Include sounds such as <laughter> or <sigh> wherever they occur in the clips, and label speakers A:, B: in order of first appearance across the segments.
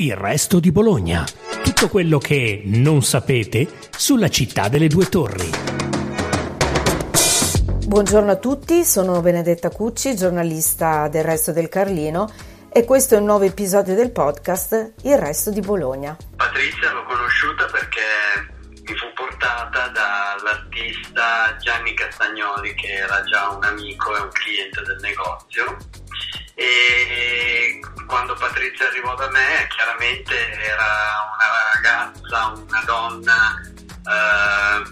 A: Il resto di Bologna. Tutto quello che non sapete sulla città delle due torri.
B: Buongiorno a tutti, sono Benedetta Cucci, giornalista del Resto del Carlino e questo è un nuovo episodio del podcast Il Resto di Bologna.
C: Patrizia l'ho conosciuta perché mi fu portata dall'artista Gianni Castagnoli che era già un amico e un cliente del negozio e quando Patrizia arrivò da me chiaramente era una ragazza, una donna eh,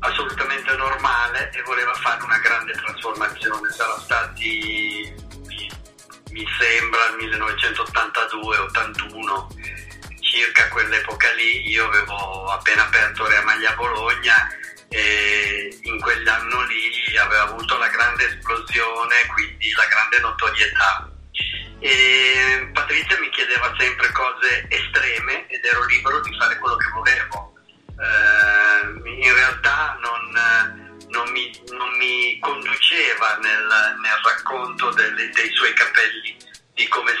C: assolutamente normale e voleva fare una grande trasformazione. Sarà stati, mi, sembra, il 1982-81, circa quell'epoca lì, io avevo appena aperto Rea Maglia Bologna e in quell'anno lì aveva avuto la grande esplosione, quindi la grande notorietà e Patrizia mi chiedeva sempre cose estreme ed ero libero di fare quello che volevo. Eh, in realtà non, non, mi, non mi, conduceva nel, nel racconto delle, dei suoi capelli di come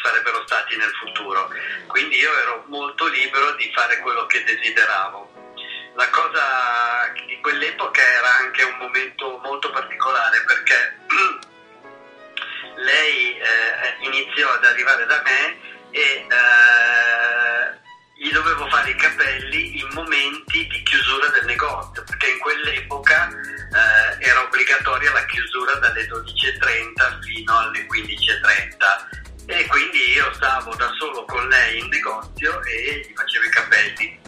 C: sarebbero stati nel futuro. Quindi io ero molto libero di fare quello che desideravo. La cosa di quell'epoca era anche un momento molto particolare perché <clears throat> lei eh, iniziò ad arrivare da me e eh, gli dovevo fare i capelli in momenti di chiusura del negozio, perché in quell'epoca eh, era obbligatoria la chiusura dalle 12.30 fino alle 15.30 e quindi io stavo da solo con lei in negozio e gli facevo i capelli.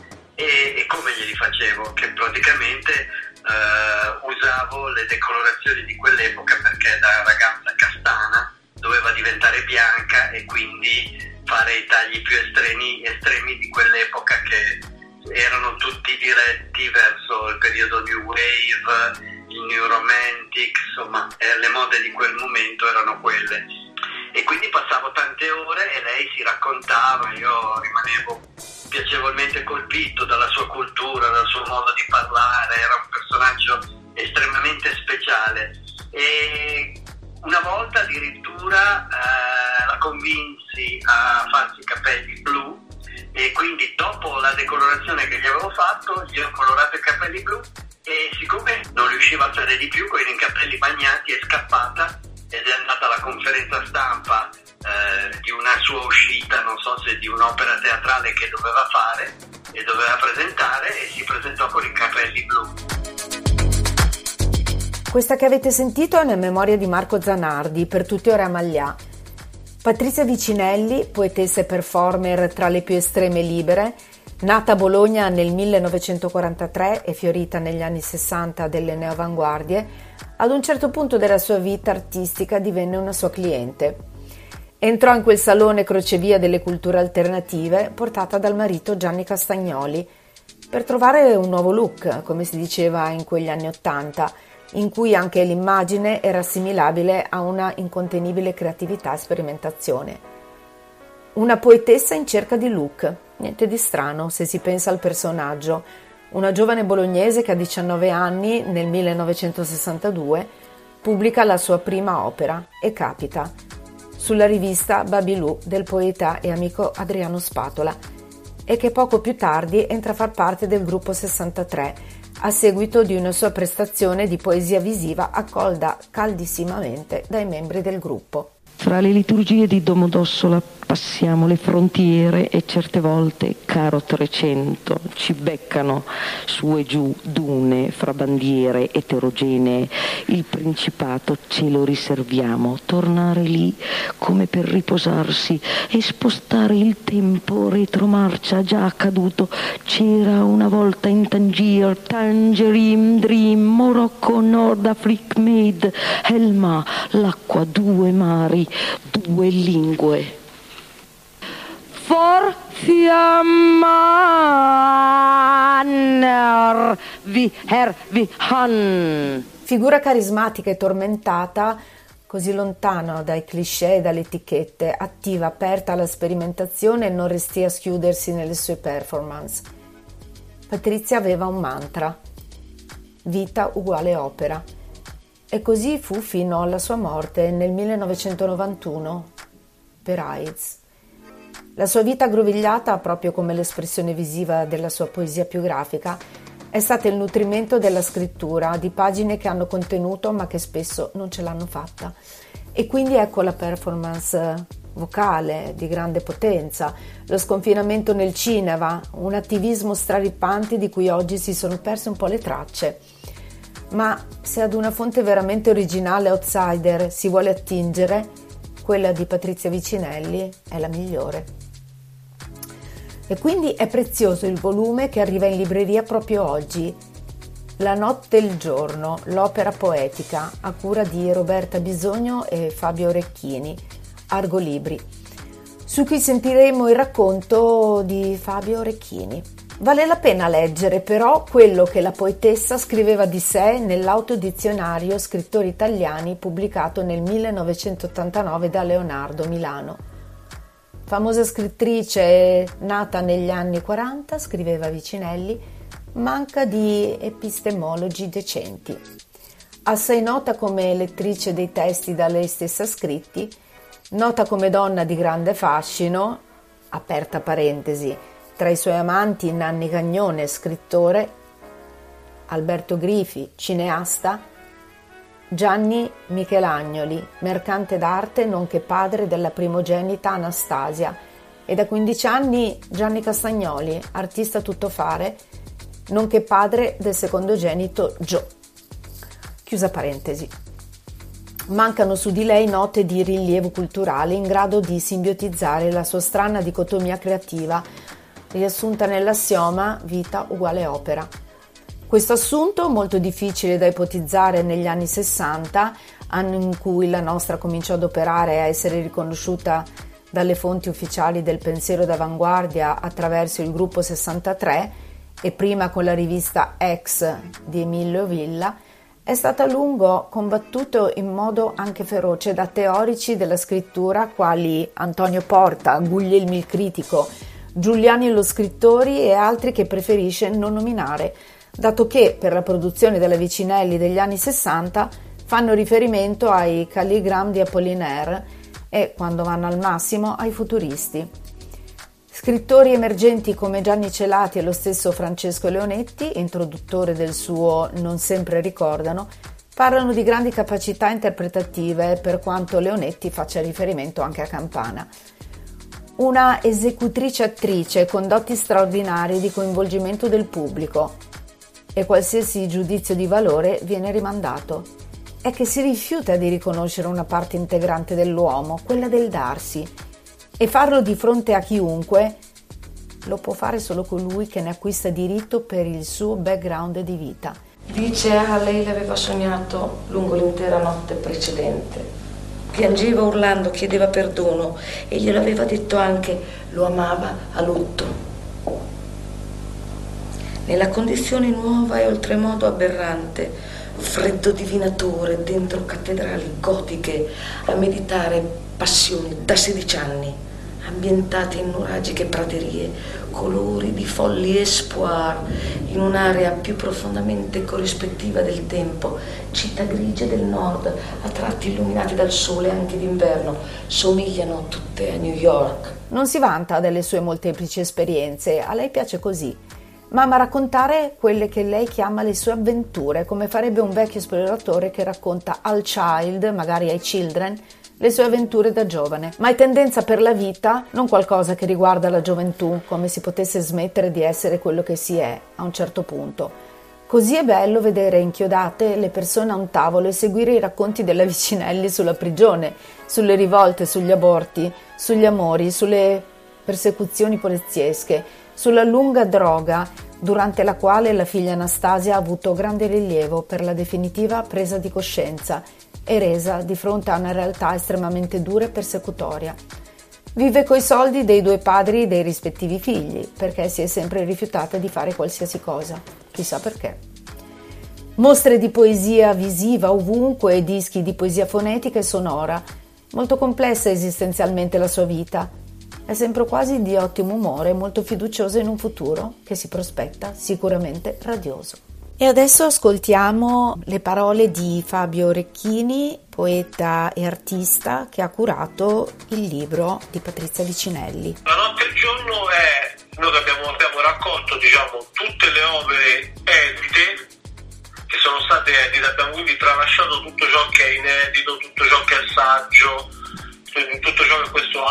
C: E, come glieli facevo? Che praticamente eh, usavo le decolorazioni di quell'epoca perché da ragazza castana doveva diventare bianca e quindi fare i tagli più estremi, estremi di quell'epoca che erano tutti diretti verso il periodo New Wave, il New Romantic, insomma eh, le mode di quel momento erano quelle. E quindi passavo tante ore e lei si raccontava, io rimanevo piacevolmente colpito dalla sua cultura, dal suo modo di parlare, era un personaggio estremamente speciale. E una volta addirittura eh, la convinsi a farsi i capelli blu e quindi dopo la decolorazione che gli avevo fatto gli ho colorato i capelli blu e siccome non riusciva a stare di più con i capelli bagnati è scappata ed è andata alla conferenza stampa eh, di una sua uscita, non so se di un'opera teatrale che doveva fare e doveva presentare e si presentò con i capelli blu.
B: Questa che avete sentito è una memoria di Marco Zanardi, per tutti ora Maglià. Patrizia Vicinelli, poetessa e performer tra le più estreme libere, nata a Bologna nel 1943 e fiorita negli anni 60 delle neoavanguardie, ad un certo punto della sua vita artistica divenne una sua cliente. Entrò in quel salone crocevia delle culture alternative portata dal marito Gianni Castagnoli per trovare un nuovo look, come si diceva in quegli anni Ottanta, in cui anche l'immagine era assimilabile a una incontenibile creatività e sperimentazione. Una poetessa in cerca di look, niente di strano se si pensa al personaggio, una giovane bolognese che a 19 anni, nel 1962, pubblica la sua prima opera, E capita, sulla rivista Babilù del poeta e amico Adriano Spatola, e che poco più tardi entra a far parte del gruppo 63, a seguito di una sua prestazione di poesia visiva accolta caldissimamente dai membri del gruppo.
D: Fra le liturgie di Domodossola passiamo le frontiere e certe volte, caro Trecento, ci beccano su e giù dune fra bandiere eterogenee. Il Principato ce lo riserviamo, tornare lì come per riposarsi e spostare il tempo retromarcia già accaduto. C'era una volta in Tangier, Tangerine Dream, Morocco, Nord Africa Made, Elma, l'acqua, due mari, due lingue forfiammaner vi her vi han.
B: Figura carismatica e tormentata, così lontano dai cliché e dalle etichette, attiva, aperta alla sperimentazione e non resti a schiudersi nelle sue performance. Patrizia aveva un mantra: vita uguale opera. E così fu fino alla sua morte nel 1991 per AIDS. La sua vita aggrovigliata, proprio come l'espressione visiva della sua poesia più grafica, è stata il nutrimento della scrittura, di pagine che hanno contenuto ma che spesso non ce l'hanno fatta. E quindi ecco la performance vocale di grande potenza, lo sconfinamento nel cinema, un attivismo straripante di cui oggi si sono perse un po' le tracce. Ma se ad una fonte veramente originale outsider si vuole attingere, quella di Patrizia Vicinelli è la migliore. E quindi è prezioso il volume che arriva in libreria proprio oggi. La notte e il giorno, l'opera poetica, a cura di Roberta Bisogno e Fabio Orecchini, Argo Libri, su cui sentiremo il racconto di Fabio Orecchini. Vale la pena leggere però quello che la poetessa scriveva di sé nell'autodizionario Scrittori italiani pubblicato nel 1989 da Leonardo Milano. Famosa scrittrice nata negli anni 40, scriveva Vicinelli, manca di epistemologi decenti. Assai nota come lettrice dei testi da lei stessa scritti, Nota come donna di grande fascino, aperta parentesi, tra i suoi amanti Nanni Cagnone, scrittore, Alberto Grifi, cineasta, Gianni Michelagnoli, mercante d'arte nonché padre della primogenita Anastasia e da 15 anni Gianni Castagnoli, artista tuttofare, nonché padre del secondogenito Gio. Chiusa parentesi. Mancano su di lei note di rilievo culturale in grado di simbiotizzare la sua strana dicotomia creativa, riassunta nell'assioma vita uguale opera. Questo assunto, molto difficile da ipotizzare negli anni 60, anno in cui la nostra cominciò ad operare e a essere riconosciuta dalle fonti ufficiali del pensiero d'avanguardia attraverso il gruppo 63 e prima con la rivista Ex di Emilio Villa, è stato a lungo combattuto in modo anche feroce da teorici della scrittura quali Antonio Porta, Guglielmi il critico, Giuliani lo scrittore e altri che preferisce non nominare, dato che per la produzione della Vicinelli degli anni 60 fanno riferimento ai calligram di Apollinaire e, quando vanno al massimo, ai futuristi. Scrittori emergenti come Gianni Celati e lo stesso Francesco Leonetti, introduttore del suo Non sempre ricordano, parlano di grandi capacità interpretative per quanto Leonetti faccia riferimento anche a Campana. Una esecutrice attrice con doti straordinari di coinvolgimento del pubblico e qualsiasi giudizio di valore viene rimandato. È che si rifiuta di riconoscere una parte integrante dell'uomo, quella del darsi, e farlo di fronte a chiunque lo può fare solo colui che ne acquista diritto per il suo background di vita.
E: Dice a lei l'aveva sognato lungo l'intera notte precedente. Piangeva urlando, chiedeva perdono e glielo aveva detto anche, lo amava a lutto. Nella condizione nuova e oltremodo aberrante, freddo divinatore dentro cattedrali gotiche a meditare passioni da 16 anni ambientate in nuragiche praterie, colori di folli espoir, in un'area più profondamente corrispettiva del tempo, città grigie del nord, a tratti illuminate dal sole anche d'inverno, somigliano tutte a New York.
B: Non si vanta delle sue molteplici esperienze, a lei piace così. Ma ama raccontare quelle che lei chiama le sue avventure, come farebbe un vecchio esploratore che racconta al child, magari ai children, le sue avventure da giovane, ma è tendenza per la vita, non qualcosa che riguarda la gioventù, come si potesse smettere di essere quello che si è a un certo punto. Così è bello vedere inchiodate le persone a un tavolo e seguire i racconti della Vicinelli sulla prigione, sulle rivolte, sugli aborti, sugli amori, sulle persecuzioni poliziesche, sulla lunga droga durante la quale la figlia Anastasia ha avuto grande rilievo per la definitiva presa di coscienza e resa di fronte a una realtà estremamente dura e persecutoria. Vive coi soldi dei due padri dei rispettivi figli, perché si è sempre rifiutata di fare qualsiasi cosa, chissà perché. Mostre di poesia visiva ovunque e dischi di poesia fonetica e sonora. Molto complessa esistenzialmente la sua vita. È sempre quasi di ottimo umore e molto fiduciosa in un futuro che si prospetta sicuramente radioso. E adesso ascoltiamo le parole di Fabio Recchini, poeta e artista che ha curato il libro di Patrizia Vicinelli.
F: La notte e il giorno è, noi abbiamo, abbiamo raccolto diciamo, tutte le opere edite che sono state edite, abbiamo quindi tralasciato tutto ciò che è inedito, tutto ciò che è saggio,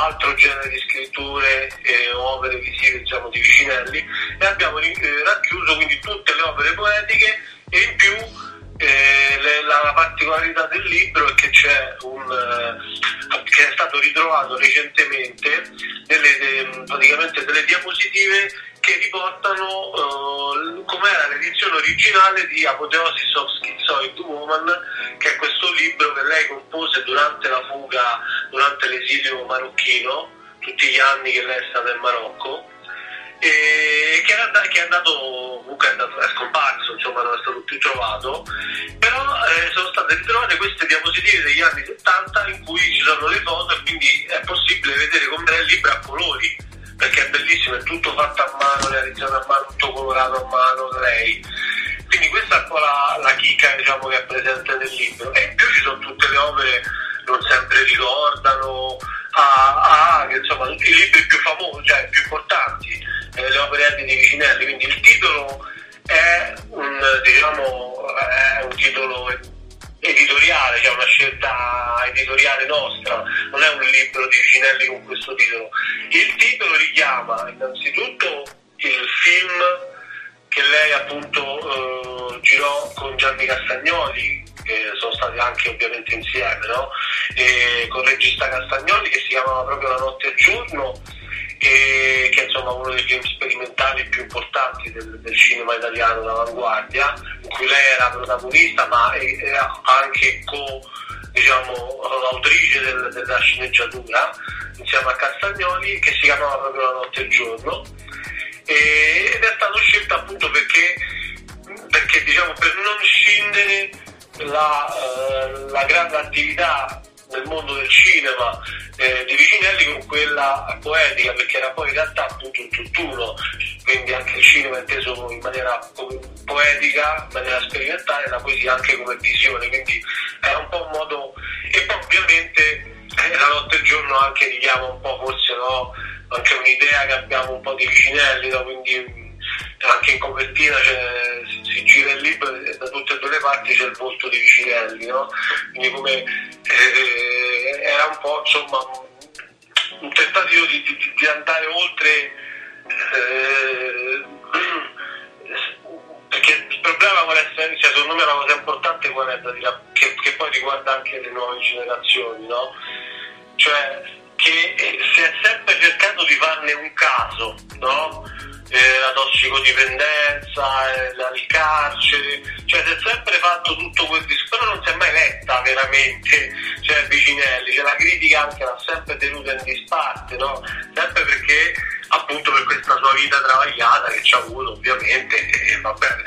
F: altro genere di scritture e opere visive diciamo, di Vicinelli e abbiamo eh, racchiuso quindi tutte le opere poetiche e in più eh, le, la, particolarità del libro è che c'è un eh, che è stato ritrovato recentemente delle, de, praticamente delle diapositive che riportano uh, com'era l'edizione originale di Apotheosis of Schizoid Woman, che è questo libro che lei compose durante la fuga, durante l'esilio marocchino, tutti gli anni che lei è stata in Marocco, e che, era, che è andato, comunque è, andato, è scomparso, insomma non è stato più trovato, però eh, sono state ritrovate queste diapositive degli anni 70 in cui ci sono le foto e quindi è possibile vedere com'era il libro a colori perché è bellissimo, è tutto fatto a mano, realizzato a mano, tutto colorato a mano lei. Quindi questa è un po' la, la chicca diciamo, che è presente nel libro. E in più ci sono tutte le opere non sempre ricordano, ah, ah, che insomma tutti i libri più famosi, cioè più importanti, eh, le opere di Vicinelli, quindi il titolo è un, diciamo, è un titolo editoriale, cioè una scelta editoriale nostra, non è un libro di Vicinelli con questo titolo. Il titolo richiama innanzitutto il film che lei appunto eh, girò con Gianni Castagnoli, che sono stati anche ovviamente insieme, no? con il regista Castagnoli che si chiamava proprio La notte e il giorno che, che è insomma uno dei film sperimentali più importanti del, del cinema italiano d'avanguardia, in cui lei era protagonista ma era anche co diciamo, autrice del, della sceneggiatura insieme a Castagnoli che si chiamava proprio La notte e il giorno. E, ed è stato scelto appunto perché, perché diciamo, per non scindere la, eh, la grande attività nel mondo del cinema eh, di Vicinelli con quella poetica, perché era poi in realtà appunto un tutt'uno, quindi anche il cinema inteso in maniera poetica, in maniera sperimentale, la poesia anche come visione, quindi è un po' un modo... E poi ovviamente eh, la notte e il giorno anche richiama un po' forse no? anche un'idea che abbiamo un po' di Vicinelli, no? quindi anche in copertina si, si, gira il libro e da tutte e due le parti c'è il volto di Vicinelli, no? quindi come eh, era un po' insomma un tentativo di, di, di andare oltre eh, <clears throat> perché il problema vuole essere, cioè, secondo me la cosa importante qual è che, che poi riguarda anche le nuove generazioni, no? Cioè che eh, si è sempre cercato di farne un caso, no? Eh, la tossicodipendenza, eh, il carcere, cioè si è sempre fatto tutto quel discorso, però non si è mai letta veramente, cioè Vicinelli, cioè, la critica anche l'ha sempre tenuta in disparte, no? sempre perché appunto per questa sua vita travagliata che ci ha avuto ovviamente e va bene.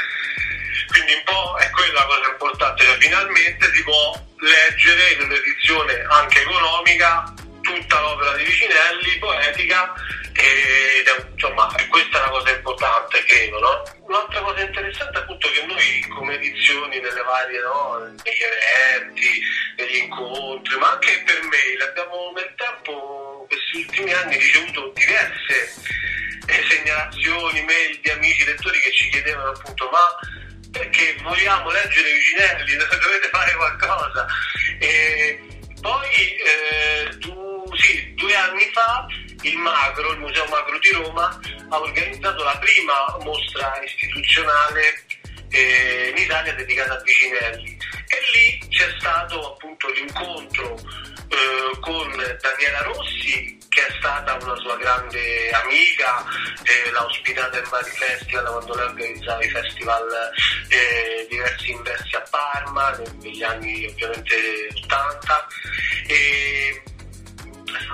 F: Quindi un po' è quella la cosa importante, cioè finalmente si può leggere in un'edizione anche economica tutta l'opera di Vicinelli, poetica, è, insomma questa è una cosa importante credo no? un'altra cosa interessante è appunto che noi come edizioni nelle varie no? negli eventi negli incontri ma anche per mail abbiamo nel tempo questi ultimi anni ricevuto diverse eh, segnalazioni mail di amici lettori che ci chiedevano appunto ma perché vogliamo leggere Vicinelli <laughs> dovete fare qualcosa e poi eh, tu, sì, due anni fa il Magro, il Museo Magro di Roma, ha organizzato la prima mostra istituzionale eh, in Italia dedicata a Vicinelli. E lì c'è stato appunto l'incontro eh, con Daniela Rossi che è stata una sua grande amica, eh, l'ha ospitata in vari festival quando lei organizzava i festival eh, diversi inversi a Parma negli anni ovviamente 80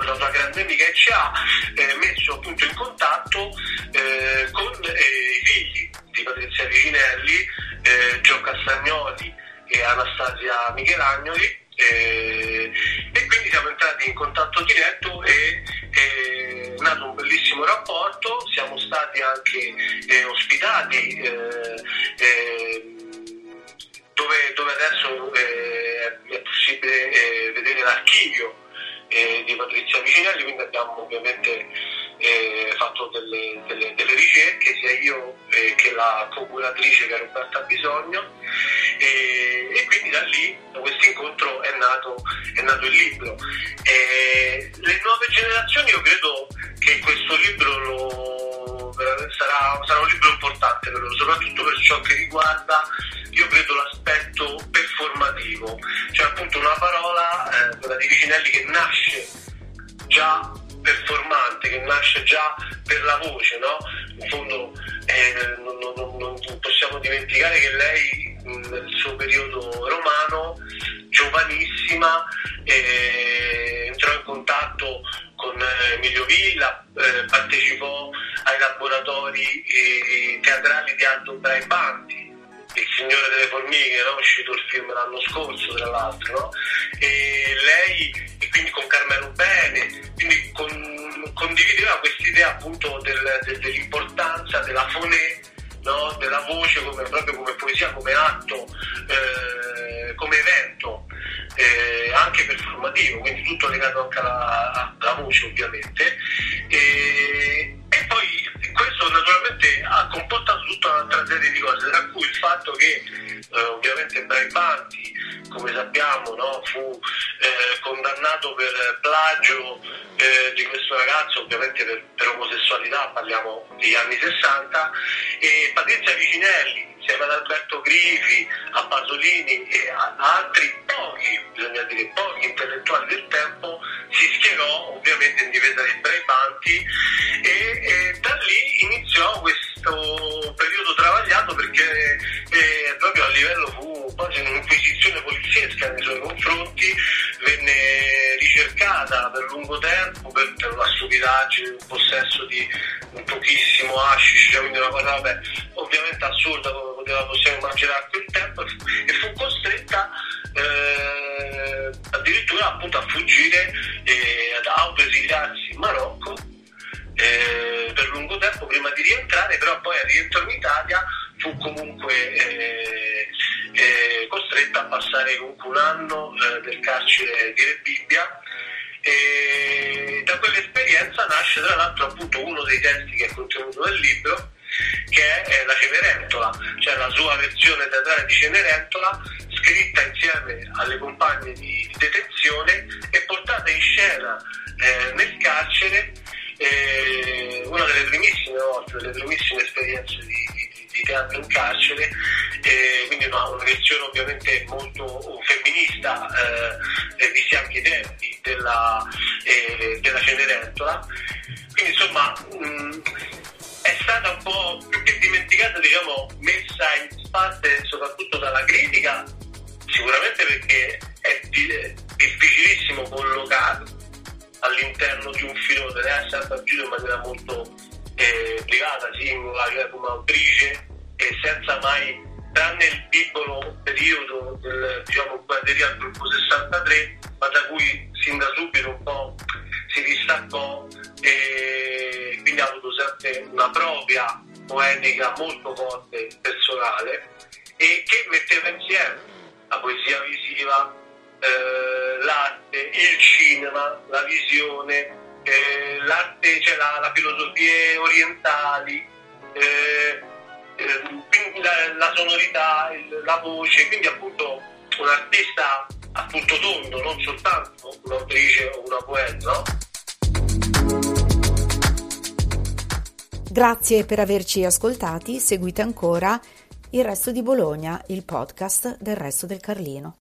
F: la sua grande amica e ci ha eh, messo appunto in contatto eh, con eh, i figli di Patrizia Vicinelli, eh, Gio Castagnoli e Anastasia Michelagnoli eh, e quindi siamo entrati in contatto diretto e è nato un bellissimo rapporto, siamo stati anche ospitati adesso eh, è possibile eh, vedere l'archivio eh, di Patrizia Vicinelli, quindi abbiamo ovviamente eh, fatto delle, delle, delle, ricerche, sia io eh, che la co-curatrice che è Roberta Bisogno, e, e, quindi da lì, da questo incontro, è nato, è nato il libro. le nuove generazioni, io credo che questo libro lo, sarà, sarà, un libro importante per loro, soprattutto per ciò che riguarda, io credo, l'aspetto performativo, cioè appunto una parola, eh, quella di Vicinelli, che nasce già performante che nasce già per la voce, no? In fondo eh, non, non, non, possiamo dimenticare che lei nel suo periodo romano, giovanissima, eh, entrò in contatto con eh, Emilio Villa, eh, partecipò ai laboratori eh, teatrali di Aldo Braibanti, il Signore delle Formiche, no? uscito il film l'anno scorso tra l'altro, no? e lei, e quindi con Carmelo Bene, quindi con, condivideva quest'idea appunto del, del, dell'importanza della fonè, no? della voce come, proprio come poesia, come atto, eh, come evento. Eh, anche performativo, quindi tutto legato anche alla, alla voce ovviamente. E, questo naturalmente ha comportato tutta un'altra serie di cose, tra cui il fatto che eh, ovviamente Braibanti, come sappiamo, no, fu eh, condannato per plagio eh, di questo ragazzo, ovviamente per, per, omosessualità, parliamo degli anni 60, e Patrizia Vicinelli insieme ad Alberto Grifi, a Pasolini e a altri pochi, bisogna dire pochi intellettuali del tempo, si schierò ovviamente in difesa dei Braibanti un'inquisizione poliziesca nei suoi confronti, venne ricercata per lungo tempo per, per una stupidaggine, un possesso di un pochissimo hashish, cioè quindi una cosa vabbè, ovviamente assurda come poteva, possiamo immaginare a quel tempo e fu costretta eh, addirittura appunto a fuggire e ad autoesiliarsi in Marocco eh, per lungo tempo prima di rientrare, però poi al rientro in Italia fu comunque eh, eh, costretta a passare comunque un anno eh, nel carcere di Rebibbia e da quell'esperienza nasce tra l'altro appunto uno dei testi che è contenuto nel libro che è la Cenerentola, cioè la sua versione teatrale di Cenerentola scritta insieme alle compagne di detenzione e portata in scena eh, nel carcere eh, una delle primissime volte, delle primissime esperienze di, di, di teatro in carcere, eh, quindi una, una, versione ovviamente molto femminista, eh, visti anche i tempi della, eh, della Cenerentola. Quindi insomma mh, è stata un po' più che dimenticata, diciamo, messa in sparte soprattutto dalla critica, sicuramente perché è difficilissimo collocarlo all'interno di un filone, deve essere agito in maniera molto eh, privata, singola, come autrice e senza mai, tranne il piccolo periodo del, diciamo, deriva al gruppo 63, ma da cui sin da subito un po' si distaccò e quindi ha avuto sempre una propria poetica molto forte, personale e che metteva insieme la poesia visiva, eh, l'arte, il cinema, la visione, eh, l'arte, cioè la, la filosofie orientali, eh, eh la, la, sonorità, il, la voce, quindi appunto un artista a tutto tondo, non soltanto un'autrice o una poeta?
B: Grazie per averci ascoltati, seguite ancora il resto di Bologna, il podcast del resto del Carlino.